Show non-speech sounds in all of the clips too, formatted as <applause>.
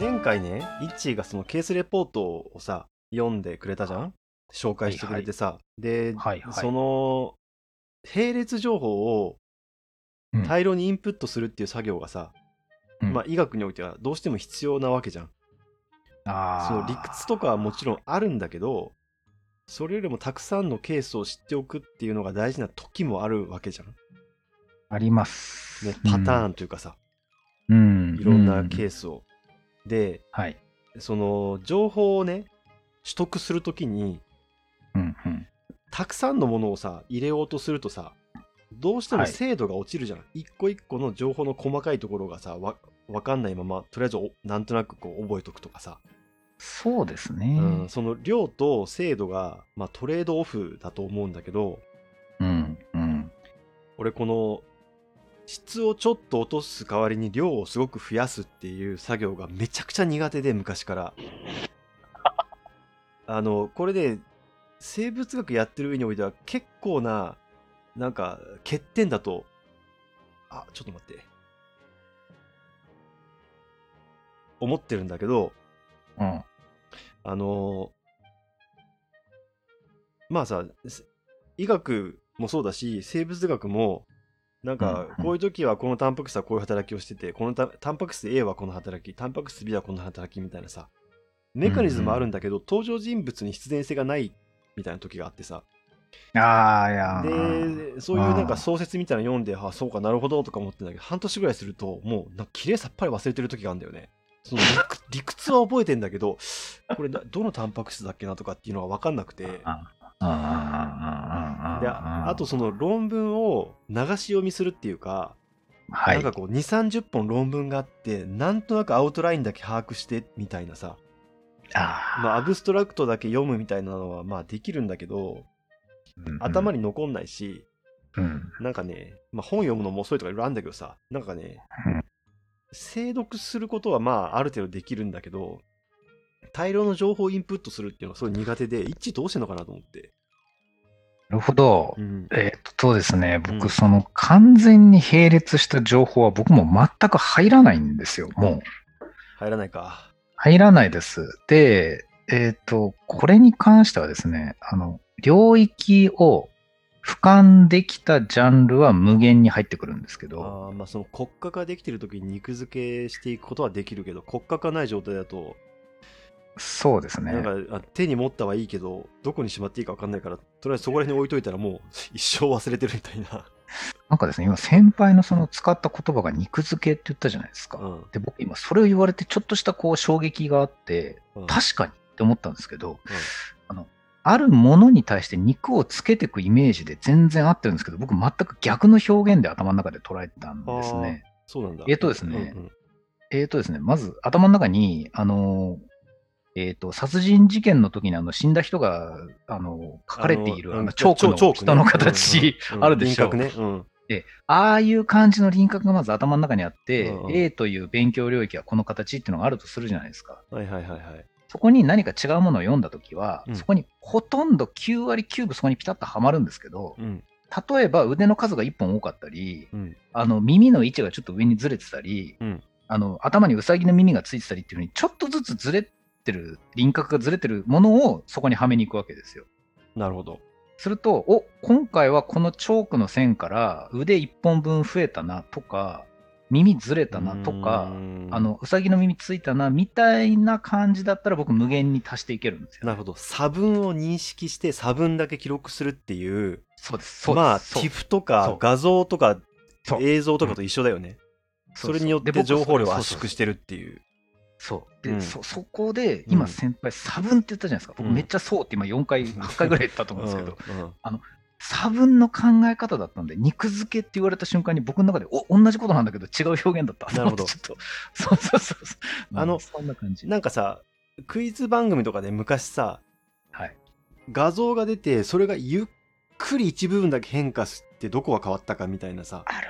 前回ね、イッチーがそのケースレポートをさ、読んでくれたじゃん？紹介してくれてさ。で、はいはいその、並列情報をうん大量にインプットするっていう作業がさ、うんまあ医学においてはどうしても必要なわけじゃん。あその理屈とかはもちろんあるんだけど、それよりもたくさんのケースを知っておくっていうのが大事な時もあるわけじゃん。あります。ね、パターンというかさ、うん。いろんなーケースを。で、はい。その情報をね、取得するときに、うんうん。たくさんのものをさ、入れようとするとさ、どうしてもはい精度が落ちるじゃん。一個一個の情報の細かいところがさ、わわかんないまま、とりあえずおなんとなくこう覚えとくとかさ、そうですね。うん、その量と精度が、まあ、トレードオフだと思うんだけど、うん。うん。俺この質をちょっと落とす代わりに量をすごく増やすっていう作業がめちゃくちゃ苦手で昔から。<laughs> あのこれで生物学やってる上においては結構ななんか欠点だと。あちょっと待って。思ってるんだけどうん。あのまあさす医学もそうだし生物学もなんかうんこういう時はこのタンパク質はこういう働きをしててこのタタンパク質 A はこの働きタンパク質 B はこの働きみたいなさ。メカニズムあるんだけど、登場人物に必然性がないみたいな時があってさ。ああ、いやー。でそういうなんか創説みたいなの読んであそうかなるほどとか思ってんだけど半年ぐらいするともうなんか綺麗さっぱり忘れてる時があるんだよね。その <laughs> 理屈は覚えてんだけどこれなどのタンパク質だっけなとかっていうのが分かんなくて。ああああでああとその論文を流し読みするっていうか、はい。なんかこう2 3 0本論文があってなんとなくアウトラインだけ把握してみたいなさ、あまあ、アブストラクトだけ読むみたいなのはまあできるんだけど頭に。に残んないし、うん。なんかね、まあ、本読むのも遅いとかいろいろあるんだけどさなんかねうん精読することはまあある程度できるんだけど大量の情報をインプットするっていうのはすごい苦手で一致どうしてんのかなと思って、なるほど。うん、えっと、そうですね。うん僕、その完全に並列した情報は僕も全く入らないんですよ。もう。入らないか入らないです。で、えっ、と、これに関してはですね、あの、領域を俯瞰できたジャンルは無限に入ってくるんですけど、あーまあその骨格ができてる時に肉付けしていくことはできるけど骨格がない状態だと、そうですね。なんかあ手に持ったはいいけどどこにしまっていいか分かんないからとりあえずそこら辺に置いといたらもう一生忘れてるみたいな、なんかですね、今先輩のその使った言葉が肉付けって言ったじゃないですか。うん。で、僕今それを言われてちょっとしたこう衝撃があって、うん。確かにって思ったんですけど、あの、あるものに対して肉をつけていくイメージで全然合ってるんですけど、僕全く逆の表現で頭の中で捉えてたんですね。そうなんだ。えっとですね。うんうん。えーとですね、まず頭の中に、あのー、えっ、と、殺人事件の時にあの死んだ人が、あの書かれているあうんのチョークの人の形、<laughs> あるでしょう。輪郭ね、うん。で、ああいう感じの輪郭がまず頭の中にあって、うんうん。A という勉強領域はこの形っていうのがあるとするじゃないですか。はいはいはいはい。そこに何か違うものを読んだ時は、うん。そこにほとんど9割9分そこにピタッとはまるんですけど、うん。例えば腕の数が1本多かったり、うん。あの耳の位置がちょっと上にずれてたり、うん。あの頭にウサギの耳がついてたりっていうふうにちょっとずつずれてる輪郭がずれてるものをそこにはめに行くわけですよ。なるほど。するとお今回はこのチョークの線から腕1本分増えたなとか耳ずれたなとかあのウサギの耳ついたなみたいな感じだったら僕無限に足していけるんですよ、なるほど。差分を認識して差分だけ記録するっていうそうです。まあそう。TIFF とか画像とか映像とかと一緒だよね、それによって情報量を圧縮してるっていうそう。で、うんそ、そこで、うん今先輩、差分って言ったじゃないですか。僕うんめっちゃそうって今4回、8回ぐらい言ったと思うんですけど、うんうん差分の考え方だったんで、肉付けって言われた瞬間に僕の中で、お、同じことなんだけど違う表現だった。なるほど <laughs> ちょっと、そうそうそうそう。あのうんそんな感じ。なんかさクイズ番組とかで昔さはい。画像が出てそれがゆっくり一部分だけ変化してどこが変わったかみたいなさある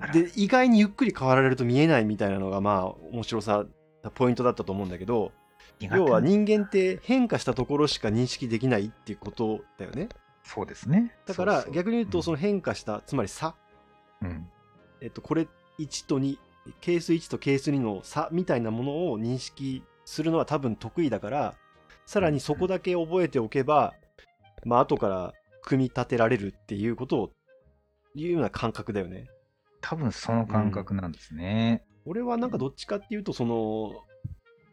ある。で意外にゆっくり変わられると見えないみたいなのがまあ面白さポイントだったと思うんだけど要は人間って変化したところしか認識できないっていうことだよねそうですね。だから逆に言うとその変化したつまり差、うん。えっと、これ1と2ケース1とケース2の差みたいなものを認識するのは多分得意だからさらにそこだけ覚えておけば、まあ後から組み立てられるっていうことをいうような感覚だよね。多分その感覚なんですね。俺はなんかどっちかっていうとその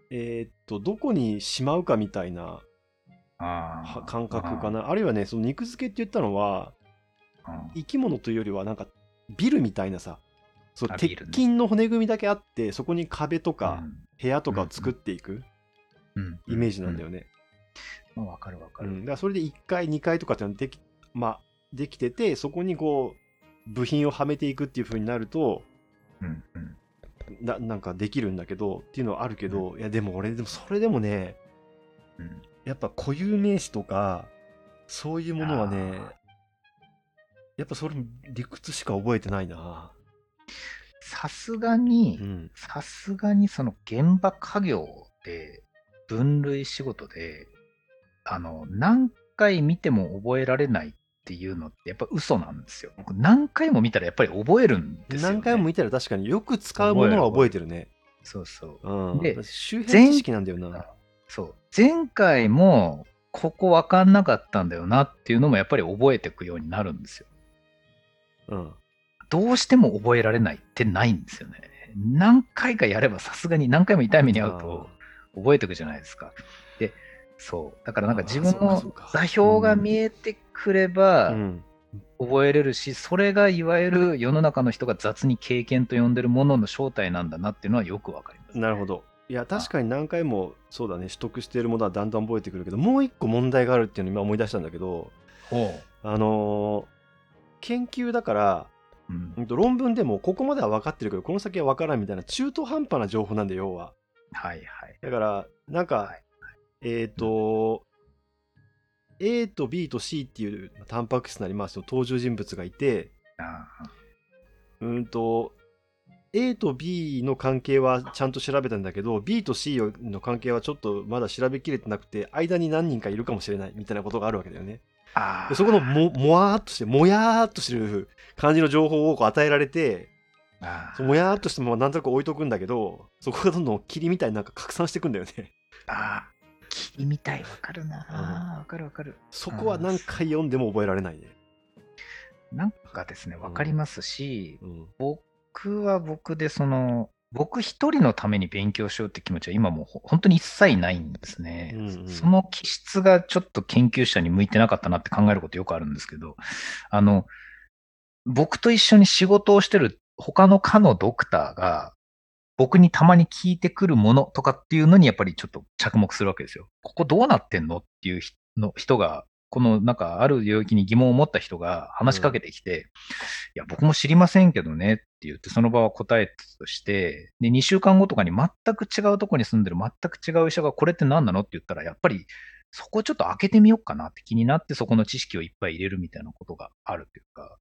えーっとどこにしまうかみたいな感覚かな。あるいはねその肉付けって言ったのはうん。生き物というよりはなんかビルみたいなさそう鉄筋の骨組みだけあってそこに壁とかうん。部屋とかを作っていくうん。イメージなんだよね。うん。わかるわかる。うん、だからそれで1階2階とかってのはでき,、まあ、できててそこにこう部品をはめていくっていう風になるとうんうん。ななんかできるんだけどっていうのはあるけど、いやでも俺でもそれでもねうん。やっぱ固有名詞とかそういうものはねあやっぱそれ理屈しか覚えてないな。さすがにう、ん。さすがにその現場家業で、分類仕事で、あの、何回見ても覚えられないっていうのってやっぱ嘘なんですよ。僕何回も見たらやっぱり覚えるんですよ、ね。何回も見たら確かによく使うものは覚えてるね。そうそう。うん、で周辺知識なんだよな。そう。前回も、ここ分かんなかったんだよなっていうのもやっぱり覚えていくようになるんですよ。うん、どうしても覚えられないってないんですよね。何回かやればさすがに何回も痛い目に遭うと覚えていくじゃないですか。で、そう。だからなんか自分の座標が見えてくればうん覚えれるし、それがいわゆる世の中の人が雑に経験と呼んでるものの正体なんだなっていうのはよくわかります。なるほど。いや確かに何回もそうだね取得しているものはだんだん覚えてくるけどもう一個問題があるっていうのを今思い出したんだけどほあのー研究だから、う。うん論文でもここまでは分かってるけどこの先は分からんみたいな中途半端な情報なんだよ要は。はいはい。だからなんか、はいえっ、と A と B と C っていうタンパク質なりまあその登場人物がいて。あうんと A と B の関係はちゃんと調べたんだけど B と C の関係はちょっとまだ調べきれてなくて間に何人かいるかもしれないみたいなことがあるわけだよね。でそこのももわーっとしてもやーっとしてる感じの情報をこう与えられてもやーっとしてもなんとなく置いとくんだけどそこがどんどん霧みたいになんか拡散していくんだよね。あみたいわかるなわかるわかる。そこは何回読んでも覚えられないね。なんかですね、わかりますし、うん僕は僕でその、僕一人のために勉強しようって気持ちは今もうほ本当に一切ないんですね。うんうんその気質がちょっと研究者に向いてなかったなって考えることよくあるんですけど、あの、僕と一緒に仕事をしてる他の科のドクターが、僕にたまに聞いてくるものとかっていうのにやっぱりちょっと着目するわけですよ。ここどうなってんのっていう人の人が、このなんかある領域に疑問を持った人が話しかけてきて、いや、僕も知りませんけどねって言って、その場は答えたとして、で、2週間後とかに全く違うところに住んでる全く違う医者がこれって何なのって言ったら、やっぱりそこちょっと開けてみようかなって気になって、そこの知識をいっぱい入れるみたいなことがあるというか、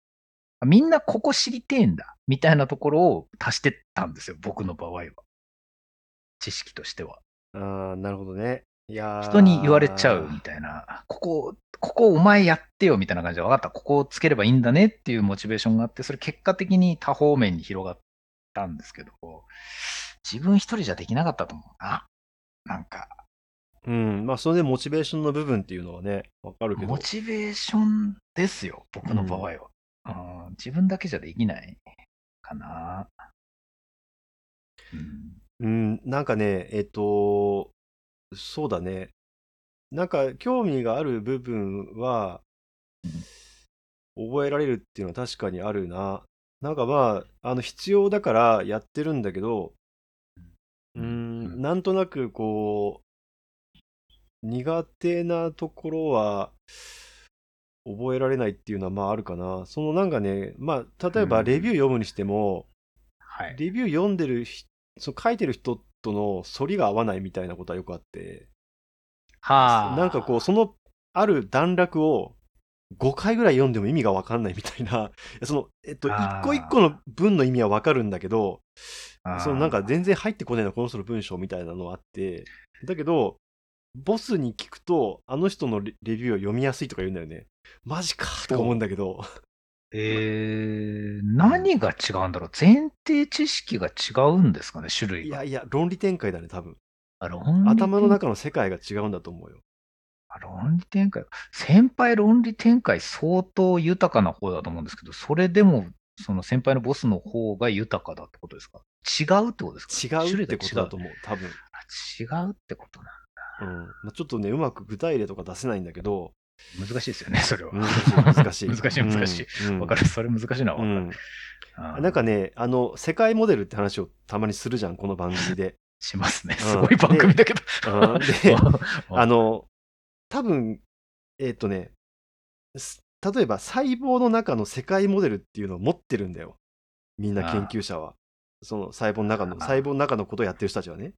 みんなここ知りてえんだ、みたいなところを足してったんですよ、僕の場合は。知識としては。ああなるほどね。いやー人に言われちゃうみたいな、ここ、ここお前やってよみたいな感じで、分かった、ここをつければいいんだねっていうモチベーションがあって、それ結果的に多方面に広がったんですけど、自分一人じゃできなかったと思うな。なんか、うんまあそれでモチベーションの部分っていうのはねわかるけどモチベーションですよ、僕の場合は。うん自分だけじゃできないかな。うんうん、なんかね、えっと、そうだね。なんか興味がある部分は覚えられるっていうのは確かにあるな。なんかまあ、あの必要だからやってるんだけど、ううんん、なんとなくこう、苦手なところは覚えられないっていうのはまああるかな。そのなんかね、まあ、例えばうんレビュー読むにしても、はい。レビュー読んでる人、その書いてる人との反りが合わないみたいなことはよくあって、はあ。なんかこう、そのある段落を5回ぐらい読んでも意味が分かんないみたいな、<laughs> その、えっと、一個一個の文の意味は分かるんだけど、そのなんか全然入ってこねえな、この人の文章みたいなのあって、だけど、ボスに聞くと、あの人のレレビューを読みやすいとか言うんだよね。マジかとか思うんだけど、えー、何が違うんだろう？前提知識が違うんですかね？種類が。いやいや、論理展開だね、多分。あ論理頭の中の世界が違うんだと思うよ。あ論理展開？先輩論理展開相当豊かな方だと思うんですけど、それでも、その先輩のボスの方が豊かだってことですか？違うってことですか？違うってことだと思う、多分。あ違うってことなうん。まあ、ちょっとね、うまく具体例とか出せないんだけど、難しいですよね、それは。<laughs> 難しい、難しい。難しい、わかる、それ難しいな、わかる。なんかね、あの、世界モデルって話をたまにするじゃん、この番組で。しますね。うんすごい番組だけど。<laughs> うんで、ああの、多分、えっ、とね、す例えば細胞の中の世界モデルっていうのを持ってるんだよ。みんな研究者は。その細胞の中の、細胞の中のことをやってる人たちはね。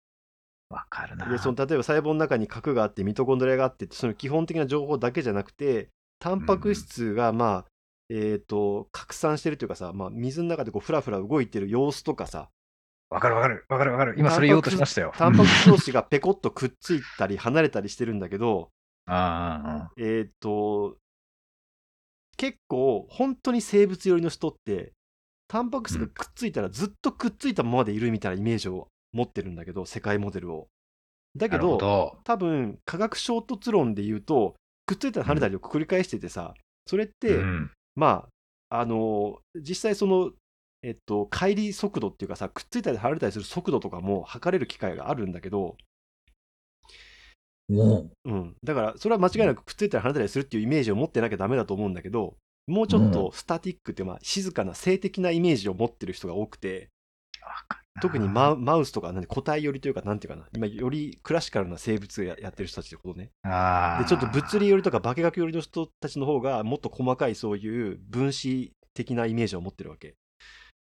わかるな。で、その例えば細胞の中に核があって、ミトコンドリアがあって、その基本的な情報だけじゃなくて、タンパク質が、まあ、えっ、と、拡散してるというかさ、まあ、水の中でこう、ふらふら動いてる様子とかさ、わかるわかるわかるわかる。今それ言おうとしましたよ。タンパク質同士が <laughs> ペコッとくっついたり離れたりしてるんだけど、ああああ、えっ、と、結構、本当に生物寄りの人って、タンパク質がくっついたらずっとくっついたままでいるみたいなイメージを持ってるんだけど、世界モデルを。だけど、ど。多分、化学衝突論で言うと、くっついたり離れたりを繰り返しててさ、それって、うん。まあ、あの実際その、えっと、乖離速度っていうかさ、くっついたり離れたりする速度とかも測れる機会があるんだけど、おううん、だからそれは間違いなくくっついたり離れたりするっていうイメージを持ってなきゃダメだと思うんだけどもうちょっとスタティックってまあ静かな静的なイメージを持ってる人が多くて。わかる。な特にマウマウスとかなんで個体寄りというかなんていうかな今よりクラシカルな生物ややってる人たちってことね。でちょっと物理寄りとか化学寄りの人たちの方がもっと細かいそういう分子的なイメージを持ってるわけ。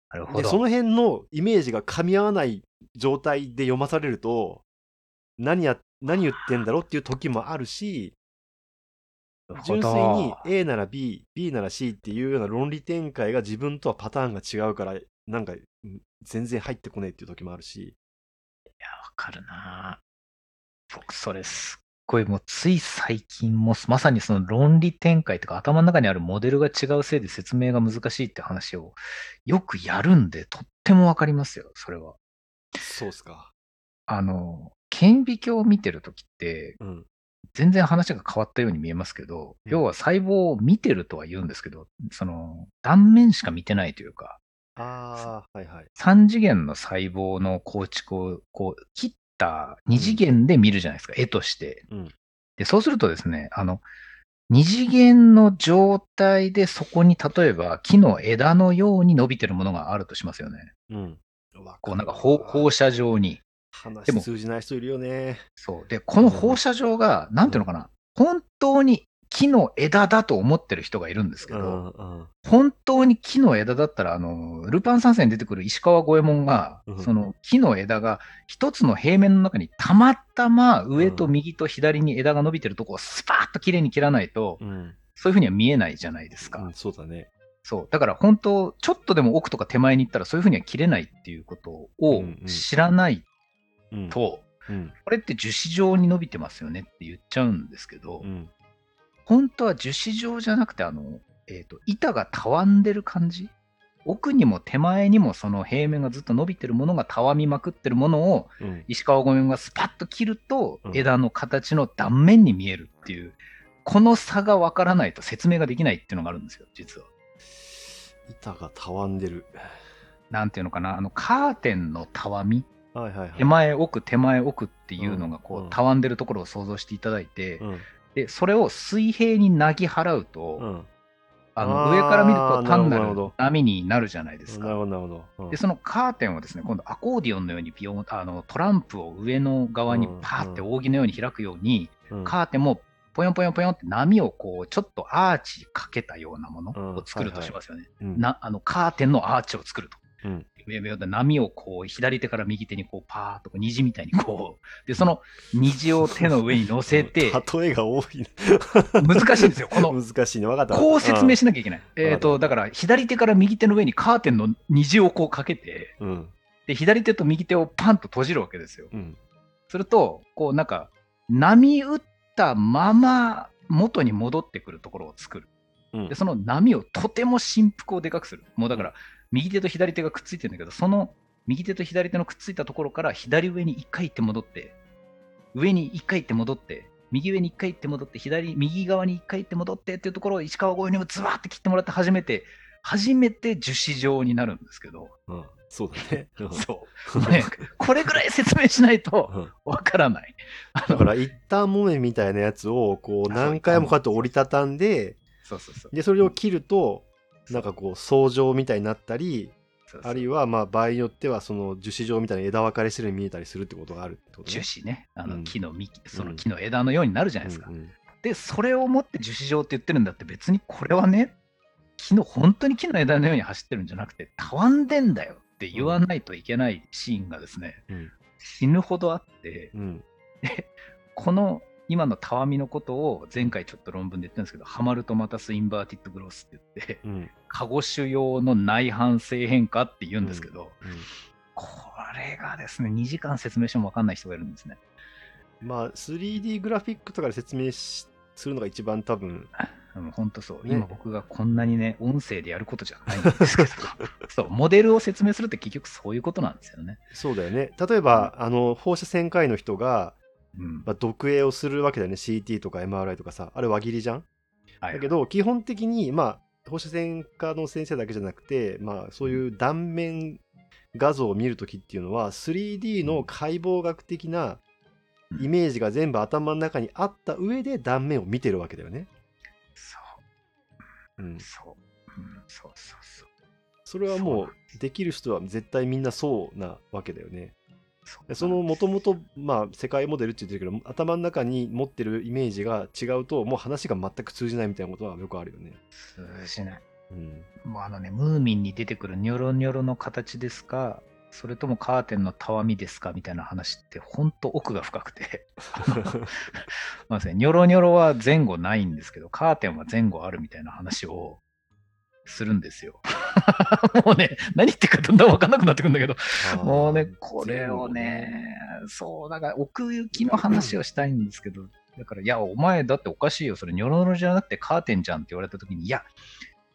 なるほど。でその辺のイメージが噛み合わない状態で読まされると何や何言ってんだろうっていう時もあるし純粋に A なら B、B なら C っていうような論理展開が自分とはパターンが違うから、なんかうん全然入ってこねえっていう時もあるし、いや、わかるな。僕、それすっごいもうつい最近もまさにその論理展開とか頭の中にあるモデルが違うせいで説明が難しいって話をよくやるんで、とってもわかりますよ、それは。そうっすか。あの、顕微鏡を見てるときって、うん。全然話が変わったように見えますけど、うん要は細胞を見てるとは言うんですけど、その断面しか見てないというか、ああ、はいはい。3次元の細胞の構築をこう切った2次元で見るじゃないですか、絵として。うんで、そうするとですね、あの、2次元の状態でそこに例えば木の枝のように伸びてるものがあるとしますよね。うん。こうなんか放放射状に。でも話通じない人いるよね。そう。で、この放射状が、なんていうのかな、本当に木の枝だと思ってる人がいるんですけど、うんうん。本当に木の枝だったら、あの、ルパン三世に出てくる石川五右衛門が、うんその木の枝が一つの平面の中にたまたま上と右と左に枝が伸びてるとこをスパーッと綺麗に切らないと、うん。そういうふうには見えないじゃないですか。うん、そうだね。そう。だから本当、ちょっとでも奥とか手前に行ったらそういうふうには切れないっていうことを知らないうん。と、うん。これって樹脂状に伸びてますよねって言っちゃうんですけど、うん。本当は樹脂状じゃなくて、あの、えっ、と、板がたわんでる感じ？奥にも手前にもその平面がずっと伸びてるものがたわみまくってるものをうん。石川五右衛門がスパッと切るとうん枝の形の断面に見えるっていう、この差がわからないと説明ができないっていうのがあるんですよ、実は。板がたわんでる。なんていうのかな、あのカーテンのたわみ、はいはいはい。手前奥手前奥っていうのがこうんうたわんでるところを想像していただいて、うん。で、それを水平になぎ払うと、うん。あの上から見ると単なる波になるじゃないですか。なるほど、なるほど。うんで、そのカーテンをですね、今度アコーディオンのようにビヨンあのトランプを上の側にパーって扇のように開くように、うんカーテンもポヨンポヨンポヨンって波をこう、ちょっとアーチかけたようなものを作るとしますよね。うんなあのカーテンのアーチを作ると。波をこう左手から右手にこうパーッとこう虹みたいにこうでその虹を手の上に乗せて <laughs> 例えが多い難しいんですよ。この難しいね分かった。こう説明しなきゃいけない。ん。えっ、と、だから、左手から右手の上にカーテンの虹をこうかけて、うん。で、左手と右手をパンと閉じるわけですよ。うん。すると、こう、なんか、波打ったまま元に戻ってくるところを作る。うん。で、その波をとても振幅をでかくする。もうだから、右手と左手がくっついてるんだけど、その右手と左手のくっついたところから左上に一回行って戻って、上に一回行って戻って、右上に一回行って戻って、左、右側に一回行って戻ってっていうところを石川越えにもズバーって切ってもらって初めて、初めて樹脂状になるんですけど、うん、そうだね。<laughs> うんそう。<laughs> ね、これぐらい説明しないとうんわからない。あのだから一旦木綿みたいなやつをこう何回もこうやって折りたたんでそうそうそう。でそれを切るとなんかこう層状みたいになったりあるいはまあ場合によってはその樹脂状みたいな枝分かれしてるように見えたりするってことがあるってことね。樹脂ね、あうん。の木の幹、その木の枝のようになるじゃないですか。うんうん。で、それをもって樹脂状って言ってるんだって、別にこれはね、木の、本当に木の枝のように走ってるんじゃなくて、たわんでんだよって言わないといけないシーンがですね、うん。死ぬほどあって、うん。この今のたわみのことを前回ちょっと論文で言ってるんですけど、ハマるとまたスインバーティッドグロースって言って、うんカゴ種用の内反性変化って言うんですけど、うんこれがですね、2時間説明しても分かんない人がいるんですね。まあ 3D グラフィックとかで説明しするのが一番多分うん、<laughs> 本当そう。ね今僕がこんなにね、音声でやることじゃないんですけど、<laughs> そう、モデルを説明するって結局そういうことなんですよね。そうだよね例えばあの放射線科医の人が、うん。まあ、読影をするわけだよね。CT とか MRI とかさ。あれ輪切りじゃん？はいだけど基本的にまあ放射線科の先生だけじゃなくてまあそういう断面画像を見るときっていうのは 3D の解剖学的なイメージが全部頭の中にあった上で断面を見てるわけだよね。そう。ん。う、、そう、うん、そうそうそう。それはもうできる人は絶対みんなそうなわけだよね。でそのもともとまあ世界モデルって言ってるけど頭の中に持ってるイメージが違うともう話が全く通じないみたいなことはよくあるよね。通じない。うん、もうあのね、ムーミンに出てくるニョロニョロの形ですか、それともカーテンのたわみですかみたいな話って、本当奥が深くて。<laughs> まずね、ニョロニョロは前後ないんですけど、カーテンは前後あるみたいな話をするんですよ。<laughs> もうね、何言ってるかだんだん分かんなくなってくるんだけど、もうね、これをね、そう、だから奥行きの話をしたいんですけど、だから、いや、お前だっておかしいよ、それニョロニョロじゃなくてカーテンじゃんって言われた時に、いや、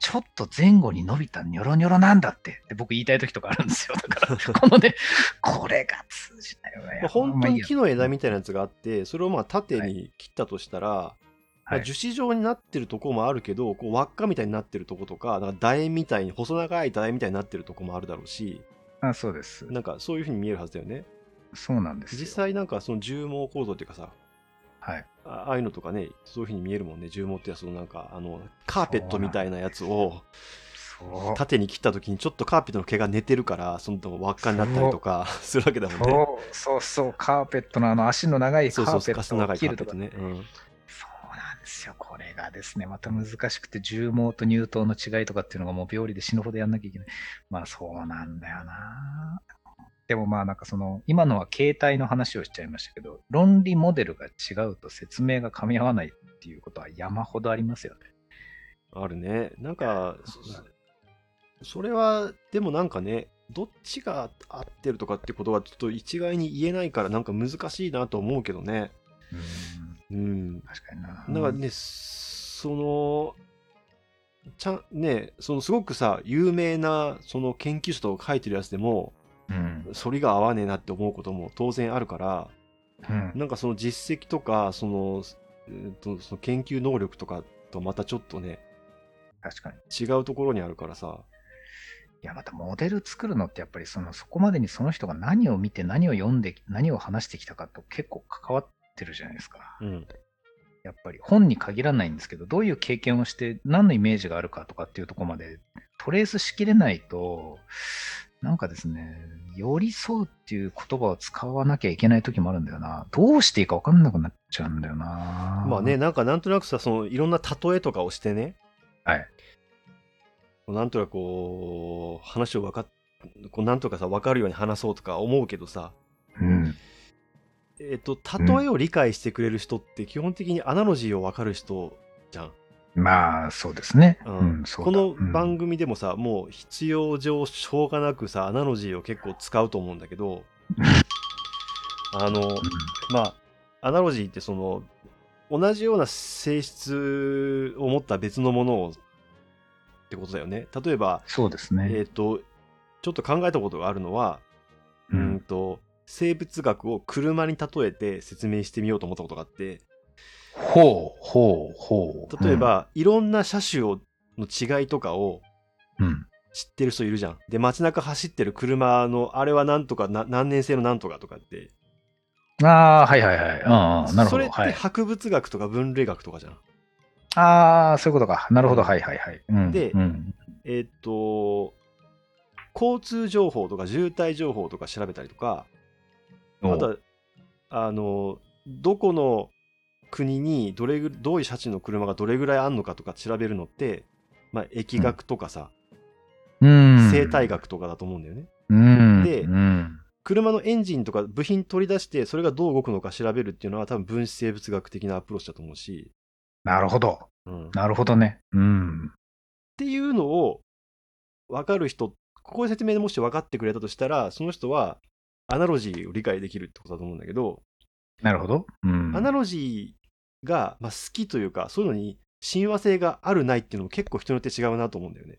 ちょっと前後に伸びたニョロニョロなんだって。って僕言いたい時とかあるんですよ。だから、<laughs> このね、これが通じないよ。ねまあ。本当に木の枝みたいなやつがあってそれをまあ縦に切ったとしたら、まあはい樹脂状になってるとこもあるけどこう輪っかみたいになってるとことかなんか楕円みたいに細長い楕円みたいになってるとこもあるだろうしあそうです。なんかそういう風に見えるはずだよねそうなんですよ。実際なんかその重毛構造っていうかさはい。あああいうのとかねそういう風に見えるもんね重毛ってそのなんかあのカーペットみたいなやつを。縦に切った時にちょっとカーペットの毛が寝てるからその輪っかになったりとか <laughs> するわけだもんねそうそうそう、カーペットのあの足の長いカそうそうーペットを切るとかね、うんですよ。これがですね、また難しくて、重毛と乳頭の違いとかっていうのがもう病理で死ぬほどやんなきゃいけない。まあそうなんだよな。でもまあなんかその、今のは携帯の話をしちゃいましたけど、論理モデルが違うと説明が噛み合わないっていうことは山ほどありますよね。あるね。なんか、そそれは、でもなんかね、どっちが合ってるとかってことはちょっと一概に言えないからなんか難しいなと思うけどね。うん、うん。確かにな。なんかね、その、ちゃん、ね、そのすごくさ、有名なその研究者とか書いてるやつでも、うん、それが合わねえなって思うことも当然あるから、うん、なんかその実績とか、その、えーとその研究能力とかとまたちょっとね、確かに。違うところにあるからさ、いや、またモデル作るのってやっぱりそのそこまでにその人が何を見て何を読んで何を話してきたかと結構関わってるじゃないですか。うん。やっぱり本に限らないんですけど、どういう経験をして何のイメージがあるかとかっていうところまでトレースしきれないと、なんかですね、寄り添うっていう言葉を使わなきゃいけない時もあるんだよな。どうしていいか分かんなくなっちゃうんだよな。まあね、。なんかなんとなくさ、そのいろんな例えとかをしてね、はい。なんとなくこう、話をわかっ、こうなんとかさ、わかるように話そうとか思うけどさ、うん。えっ、と、例えを理解してくれる人って基本的にアナロジーをわかる人じゃん。まあ、そうですね。うんこだの番組でもさ、もう必要上しょうがなくさ、アナロジーを結構使うと思うんだけど、<laughs> あの、まあ、アナロジーってその、同じような性質を持った別のものをってことだよね。例えば、そうですね。えっ、と、ちょっと考えたことがあるのは、ううんんと、生物学を車に例えて説明してみようと思ったことがあって、ほう、ほう、ほう。例えば、いろんな車種をの違いとかをうん、うん。知ってる人いるじゃん。で、街中走ってる車の、あれはなんとかな、何年製のなんとかとかって。ああ、はいはいはい。うんうん、なるほど。それってはい。博物学とか分類学とかじゃん。ああ、そういうことか。なるほど。うんはいはいはい。うん、でうん、えーっと、交通情報とか渋滞情報とか調べたりとか、あとは、あの、どこの国にどれぐどういう車種の車がどれぐらいあんのかとか調べるのって、まあ、疫学とかさ、うん、生態学とかだと思うんだよね。うん、でうん、車のエンジンとか部品取り出して、それがどう動くのか調べるっていうのは多分分子生物学的なアプローチだと思うし、なるほど。うん、っなるほどね。うん。ていうのを分かる人、ここで説明でもし分かってくれたとしたら、その人はアナロジーを理解できるってことだと思うんだけど、なるほど。うん。アナロジーが、まあ、好きというか、そういうのに親和性があるないっていうのも結構人によって違うなと思うんだよね。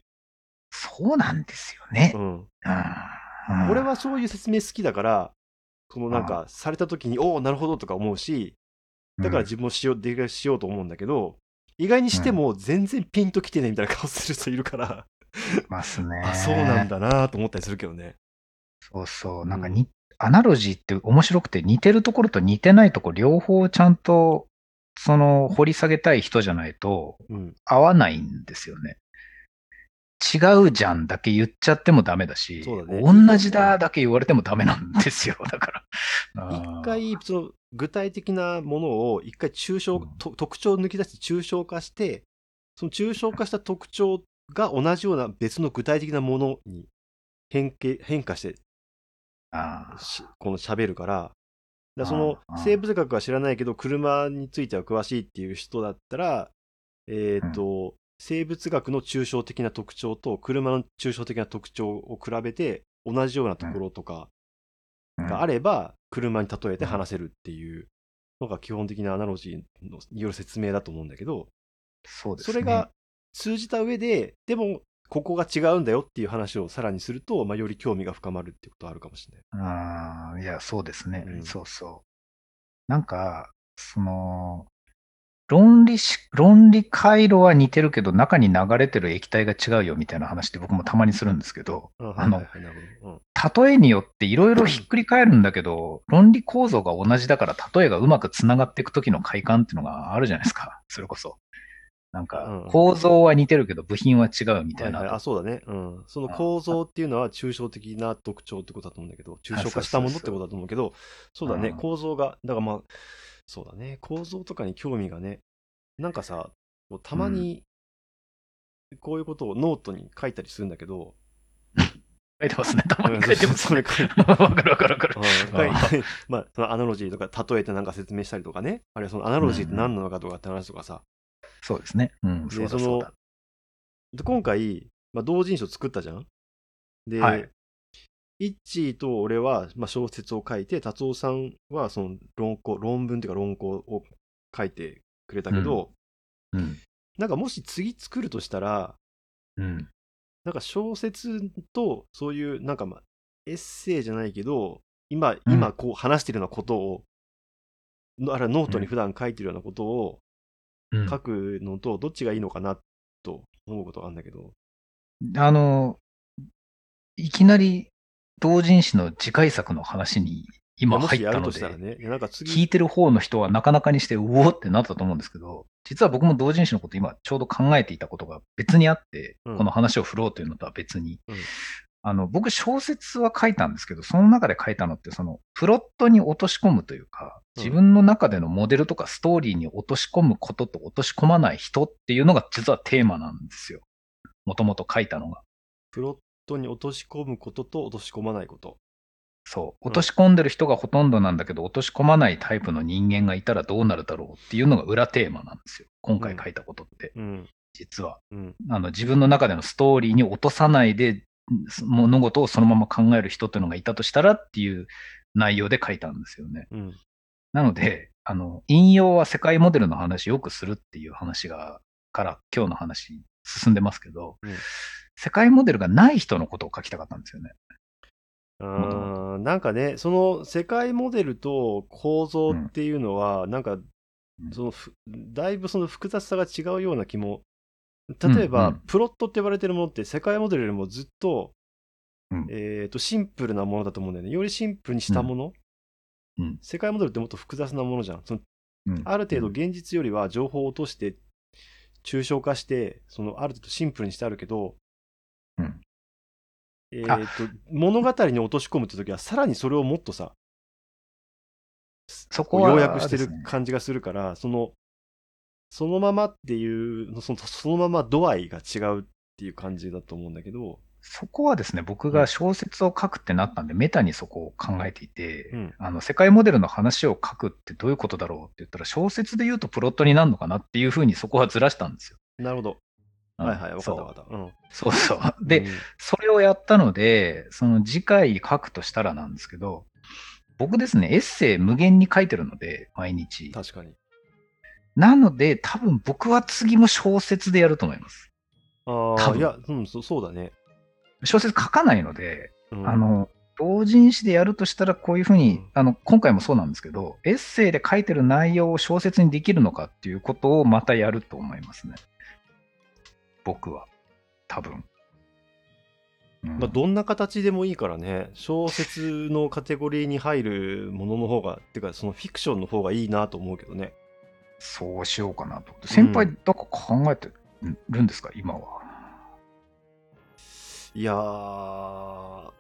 そうなんですよねう。ん。うん。俺はそういう説明好きだから、そのなんか、された時に、おお、なるほどとか思うし、だから自分もしよう、できるだけしようと思うんだけど、意外にしても全然ピンときてねみたいな顔する人いるから、うん、ますね。<laughs> あ、そうなん。だなと思ったりするけどね。そうそう。なんかに、アナロジーって面白くて似てるところと似てないところ両方ちゃんと、その、掘り下げたい人じゃないとうん。合わないんですよね。違うじゃんだけ言っちゃってもダメだし、だね同じだだけ言われてもダメなんですよ。<laughs> だから。一回、その具体的なものを一回抽象、うんと特徴を抜き出して抽象化して、その抽象化した特徴が同じような別の具体的なものに変形変化してこの喋るから、だからそあのあ生物学は知らないけど、車については詳しいっていう人だったら、えっ、と、生物学の抽象的な特徴と車の抽象的な特徴を比べて、同じようなところとかうん。があれば、車に例えて話せるっていうのが基本的なアナロジーのによる説明だと思うんだけど、そうですね。それが通じた上で、でも、ここが違うんだよっていう話をさらにすると、まあ、より興味が深まるってことはあるかもしれない。ああ、いや、そうですね、うんそうそう。なんか、その、論理し、論理回路は似てるけど、中に流れてる液体が違うよみたいな話って僕もたまにするんですけど、ああの例えによっていろいろひっくり返るんだけど、論理構造が同じだから、例えがうまくつながっていく時の快感っていうのがあるじゃないですか、それこそ。なんうん。か、構造は似てるけど、部品は違うみたいな。はいはい、あそうだね、うん。その構造っていうのは抽象的な特徴ってことだと思うんだけど、抽象化したものってことだと思うけど、そうだね、うん構造が、だからまあ、そうだね、構造とかに興味がね、なんかさ、たまにこういうことをノートに書いたりするんだけど、<laughs> 書いてますね。たまうんに書いてますね。書いてわかるわかるわかる。<laughs> まあ、そのアナロジーとか例えてなんか説明したりとかね、あるいはそのアナロジーって何なのかとかって話とかさ、そうですね。うん、そうだそうだ。で今回、まあ、同人誌を作ったじゃん？で、はいイッチーと俺は、まあ、小説を書いて、達夫さんはその論考、論文っていうか論考を書いてくれたけど、うん。なんかもし次作るとしたら、うん。なんか小説とそういうなんかまあエッセイじゃないけど、今、うん今こう話してるようなことを、のあるいはノートに普段書いてるようなことをうん書くのとどっちがいいのかなと思うことがあるんだけど、あの、いきなり同人誌の次回作の話に今も入ったので、ね、いやなんか次、聞いてる方の人はなかなかにして、うおーってなったと思うんですけど、実は僕も同人誌のこと今ちょうど考えていたことが別にあって、うん。この話を振ろうというのとは別に。うんあの、僕小説は書いたんですけど、その中で書いたのって、その、プロットに落とし込むというか、うん自分の中でのモデルとかストーリーに落とし込むことと落とし込まない人っていうのが実はテーマなんですよ。もともと書いたのが。プロットに落とし込むことと落とし込まないこと。そう。うん落とし込んでる人がほとんどなんだけど、落とし込まないタイプの人間がいたらどうなるだろうっていうのが裏テーマなんですよ。今回書いたことって、うん。実は。うん。あの、自分の中でのストーリーに落とさないで、物事をそのまま考える人っていうのがいたとしたらっていう内容で書いたんですよね。うん。なので、あの、引用は世界モデルの話よくするっていう話が、から今日の話進んでますけど、うん世界モデルがない人のことを書きたかったんですよね。なんかね、その世界モデルと構造っていうのは、なんかうん、そのふ、だいぶその複雑さが違うような気も。例えば、うん。うんプロットって呼ばれてるものって世界モデルよりもずっと、うん。えっ、と、シンプルなものだと思うんだよね。よりシンプルにしたもの、うん。世界モデルってもっと複雑なものじゃん。そのうん。ある程度現実よりは情報を落として、抽象化して、そのある程度シンプルにしてあるけど、うん。えっ、と、物語に落とし込むって時は、さらにそれをもっとさ、そこは要約してる感じがするから、その、そのままっていう、そのそのまま度合いが違うっていう感じだと思うんだけど、そこはですね、僕が小説を書くってなったんで、メタにそこを考えていて、うんあの世界モデルの話を書くってどういうことだろうって言ったら、小説で言うとプロットになるのかなっていうふうにそこはずらしたんですよ。なるほど。うんはいはい、わかったそうわかった。うん。そうそう。<laughs> で、うんそれをやったので、その次回書くとしたらなんですけど、僕ですね、エッセイ無限に書いてるので、毎日。確かに。なので、多分僕は次も小説でやると思います。ああ、いや、うん、そそうだね。小説書かないので、うんあ、の、同人誌でやるとしたらこういうふうに、うんあの、今回もそうなんですけど、エッセイで書いてる内容を小説にできるのかっていうことをまたやると思いますね。僕は。多分。うんまあ、どんな形でもいいからね、小説のカテゴリーに入るものの方が、っていうか、そのフィクションの方がいいなと思うけどね。そうしようかなと。先輩、なんか考えてるんですか、今は。いやー、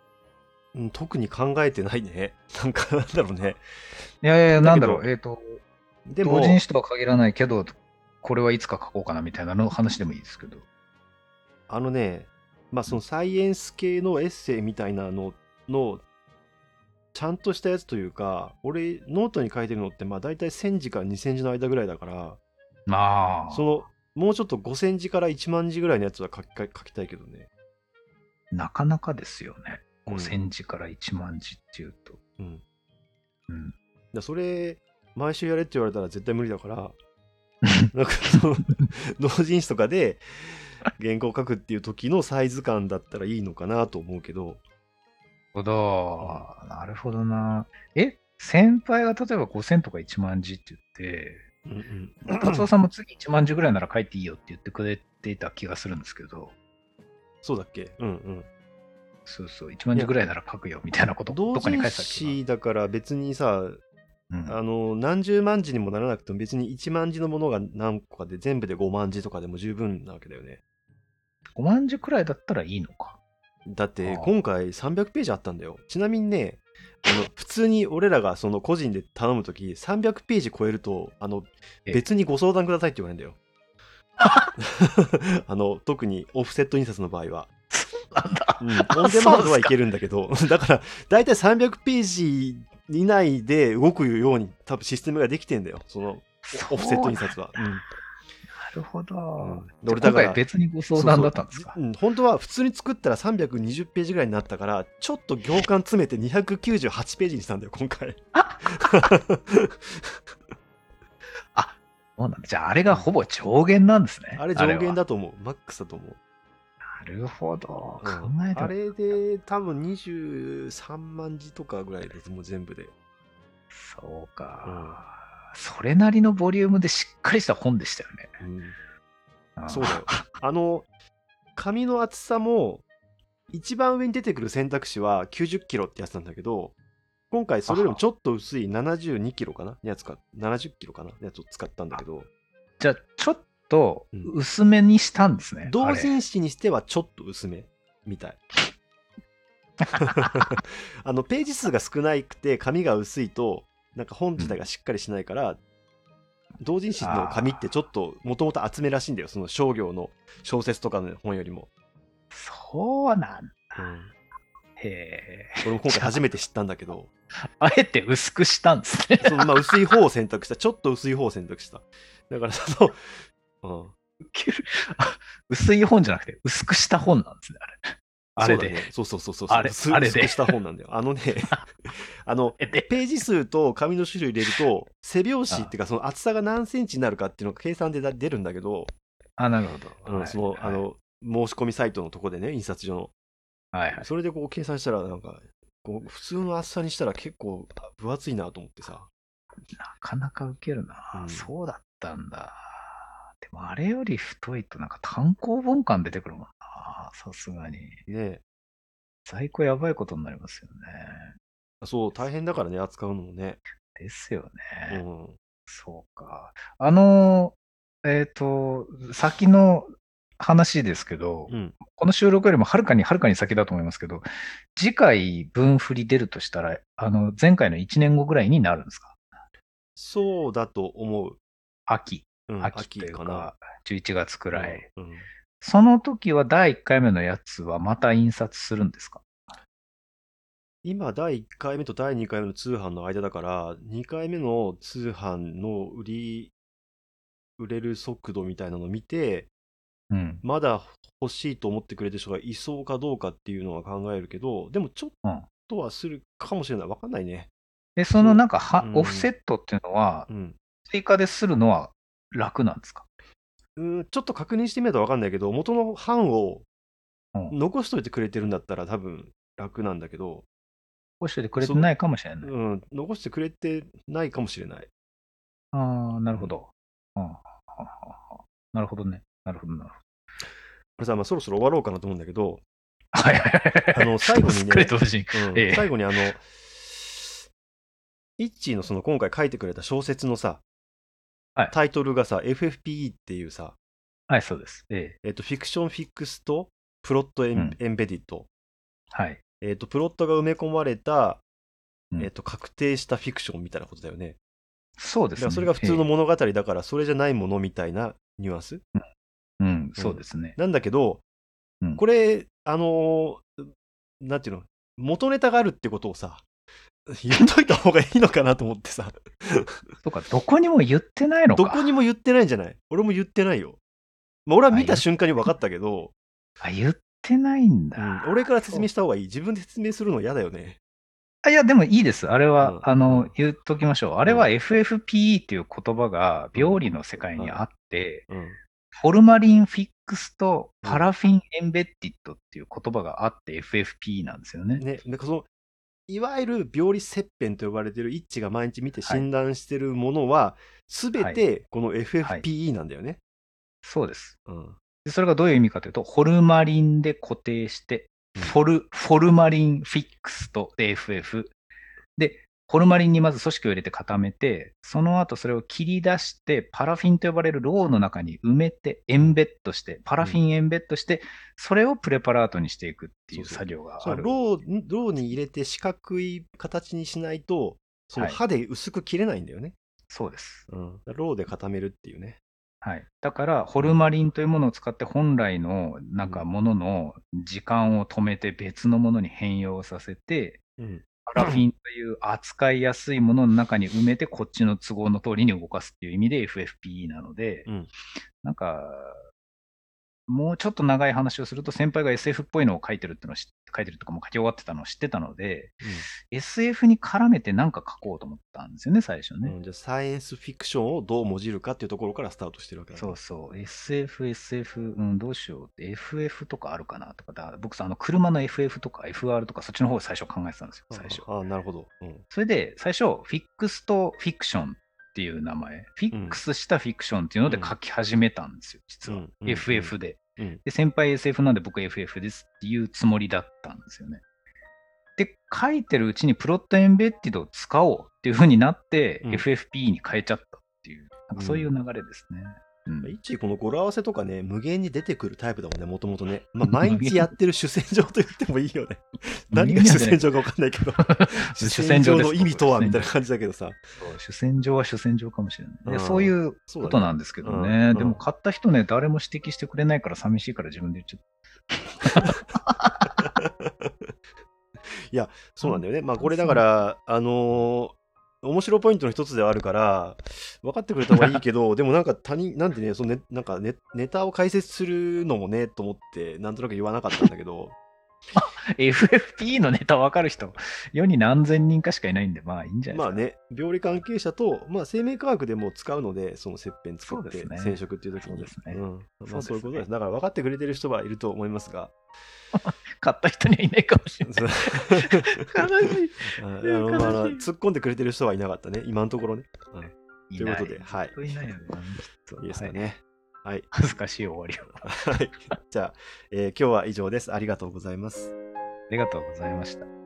うん特に考えてないね。<laughs> なんか、なんだろうね。いやいや、なんだろう、えっ、と、でも、同人誌とは限らないけど、これはいつか書こうかなみたいなの話でもいいですけど。あのね、まあ、そのサイエンス系のエッセイみたいなのの、ちゃんとしたやつというか、俺、ノートに書いてるのって、まあ、大体1000字から2000字の間ぐらいだから、まあ、その、もうちょっと5000字から1万字ぐらいのやつは書き書きたいけどね。なかなかですよね。うん5000字から1万字っていうと。うん。うん。だそれ、毎週やれって言われたら絶対無理だから、<laughs> なんかその、同人誌とかで原稿書くっていう時のサイズ感だったらいいのかなと思うけど、ほど。なるほどな。え、先輩が例えば5000とか1万字って言って、うんうん、達夫さんも次1万字ぐらいなら書いていいよって言ってくれていた気がするんですけど、そうだっけ？うんうん。そうそう、1万字ぐらいなら書くよみたいなこと、同どっかに書人いてたっけ誌だから別にさ、な。うんあの、何十万字にもならなくても別に1万字のものが何個かで全部で5万字とかでも十分なわけだよね。5万字くらいだったらいいのか。だって今回300ページあったんだよ。ちなみにね、あの <laughs> 普通に俺らがその個人で頼むとき、300ページ超えると、あのえ別にご相談くださいって言われるんだよ。<laughs> あの特にオフセット印刷の場合は。うん、オンデマンドはいけるんだけど、<laughs> だから大体300ページ以内で動くように多分システムができてんだよ、そのオフセット印刷は。うんなるほど。俺だから今回別にご相談だったんですか？そうん本当は普通に作ったら320ページぐらいになったから、ちょっと行間詰めて298ページにしたんだよ、今回。<laughs> そうなんだじゃああれがほぼ上限なんですね。あれ上限はだと思う、マックスだと思う。なるほど。考うんえてあれで多分23万字とかぐらいです、もう全部で。そうか、それなりのボリュームでしっかりした本でしたよね。うんそうだよ。あの、紙の厚さも、一番上に出てくる選択肢は90キロってやつなんだけど、今回それよりもちょっと薄い72キロかな？やつか、70キロかな？やつを使ったんだけど、じゃあ、ちょっとうん薄めにしたんですね。同あれ人誌にしてはちょっと薄めみたい。<laughs> <laughs> あの、ページ数が少なくて紙が薄いと、なんか本自体がしっかりしないから、同人誌の紙ってちょっともともと厚めらしいんだよ。その商業の小説とかの本よりも。そうなんだ。うんへえ。俺も今回初めて知ったんだけど、<laughs> あえて薄くしたんですね。そのまあ薄い方を選択した。ちょっと薄い方を選択した。だからその、うん、あ薄い本じゃなくて薄くした本なんですね、あれ。あれで。そうだね。そうそうそうそう。あれすあれでした本なんだよ。あのね、<laughs> あの、でページ数と紙の種類入れると、背拍子っていうか、その厚さが何センチになるかっていうのが計算で出るんだけど、あ、なるほど。はいうんその、はいあの、申し込みサイトのとこでね、印刷所の。はいはい。それでこう計算したら、なんか、こう普通の厚さにしたら結構分厚いなと思ってさ。なかなかウケるな、うんそうだったんだ。でもあれより太いとなんか単行本感出てくるもんな。さすがに。ね在庫やばいことになりますよね。そう、大変だからね、扱うのもね。ですようね。ん。そうか。あの、えっ、と、先の話ですけど、うん。この収録よりもはるかにはるかに先だと思いますけど、次回分振り出るとしたら、あの、前回の1年後ぐらいになるんですか？そうだと思う。秋。うん、秋というかな。か、11月くらい。うん。その時は第1回目のやつはまた印刷するんですか？今、第1回目と第2回目の通販の間だから、2回目の通販の売り、売れる速度みたいなのを見て、うん。まだ欲しいと思ってくれてる人がいそうかどうかっていうのは考えるけど、でもちょっうんとはするかもしれない。わかんないね。で、そのなんかは、うんオフセットっていうのはう、ん。追加でするのは楽なんですか？うん、ちょっと確認してみないとわかんないけど、元の版をうん残しといてくれてるんだったら多分楽なんだけど、こうしててくれてないかもしれない。うん、残してくれてないかもしれない。ああ、なるほど。なるほどね。なるほど、なるほど。これさ、まあ、そろそろ終わろうかなと思うんだけど、はいはいはい。あの <laughs> 最後にね。うんええ最後にあの、イッチーのその今回書いてくれた小説のさ、はいタイトルがさ、FFPE っていうさ、はい、そうです。ええ。えっと、フィクションフィックスとプロットエン,、うんベディット。はい。えっと、プロットが埋め込まれた、うんえっと、確定したフィクションみたいなことだよね。そうですね。だからそれが普通のえ物語だから、それじゃないものみたいなニュアンスえうん、そうですね。なんだけど、うんこれ、あのーなんていうの、元ネタがあるってことをさ、<laughs> 言っといた方がいいのかなと思ってさ、とか、どこにも言ってないのか。どこにも言ってないんじゃない？俺も言ってないよ。まあ、俺は見た瞬間に分かったけど、あ、言ってないんだ。うん俺から説明した方がいい。自分で説明するの嫌だよね。あいや、でもいいです。あれは、うんあの、うん言っときましょう。あれはうん FFPE っていう言葉が病理の世界にあって、うん。フォルマリンフィックスとパラフィンエンベッティッドっていう言葉があって FFPE なんですよね。ね、なんかその、いわゆる病理切片と呼ばれてる一致が毎日見て診断してるものは、すべてこの FFPE なんだよね。そうですうん。で。それがどういう意味かというと、ホルマリンで固定して、フォル、フォルマリンフィックスとで FF。で、ホルマリンにまず組織を入れて固めて、その後それを切り出して、パラフィンと呼ばれるローの中に埋めて、エンベッドして、パラフィンエンベッドして、それをプレパラートにしていくっていうそうそう作業がそのある。ローローに入れて四角い形にしないと、そのはい刃で薄く切れないんだよね。そうです。うん。ローで固めるっていうね。はい。だから、ホルマリンというものを使って本来のなんかものの時間を止めて別のものに変容させて、うん。パラフィンという扱いやすいものの中に埋めてこっちの都合の通りに動かすっていう意味で FFPE なので、うん。なんか、もうちょっと長い話をすると先輩が SF っぽいのを書いてるってのを知書いてるとかも書き終わってたのを知ってたので、SF に絡めて何か書こうと思ったんですよね、最初ね。うんじゃあサイエンスフィクションをどうもじるかっていうところからスタートしてるわけだねそうそう。SF、SF、うん、どうしようって。FF とかあるかなとか。だから僕さ、あの、車の FF とか FR とかそっちの方を最初考えてたんですよ、最初。ああ、なるほど。うん。それで、最初、フィックスとフィクションっていう名前、フィックスしたフィクションっていうので書き始めたんですよ、実は。FF で。うん。で、先輩 SF なんで僕 FF ですっていうつもりだったんですよね。で、書いてるうちにプロットエンベッティドを使おうっていう風になって、うん FFP に変えちゃったっていう、なんかそういう流れですね。うん一この語呂合わせとかね、無限に出てくるタイプだもんね、もともとね。まあ、<laughs> 毎日やってる主戦場と言ってもいいよね。<laughs> 何が主戦場か分かんないけど、<laughs> 主主戦場の意味とはみたいな感じだけどさ。主戦場は主戦場かもしれない。そういうことなんですけどうんね。うんでも買った人ね、誰も指摘してくれないから寂しいから自分で言っちゃっそうなんだよね。まあ、これだから、あのー面白ポイントの一つではあるから、分かってくれた方がいいけど、<laughs> でもなんか他人、なんでね、そのねなんかネネタを解説するのもね、と思って、なんとなく言わなかったんだけど、<laughs> FFP のネタわかる人、世に何千人かしかいないんで、まあいいんじゃないまですか。あね、病理関係者と、まあ、生命科学でも使うので、その切片使って染色っていう時に。そうですねうん。まあ、そういうことです。だから分かってくれてる人はいると思いますが。<laughs> 買った人にはいないかもしれない。悲しい。突っ込んでくれてる人はいなかったね、今のところね。うんいということではいいないよなきっといいですかはいね。はい。恥ずかしい終わりを。あはい。じゃあ、えー今日は以上です。ありがとうございます。りがとうございました。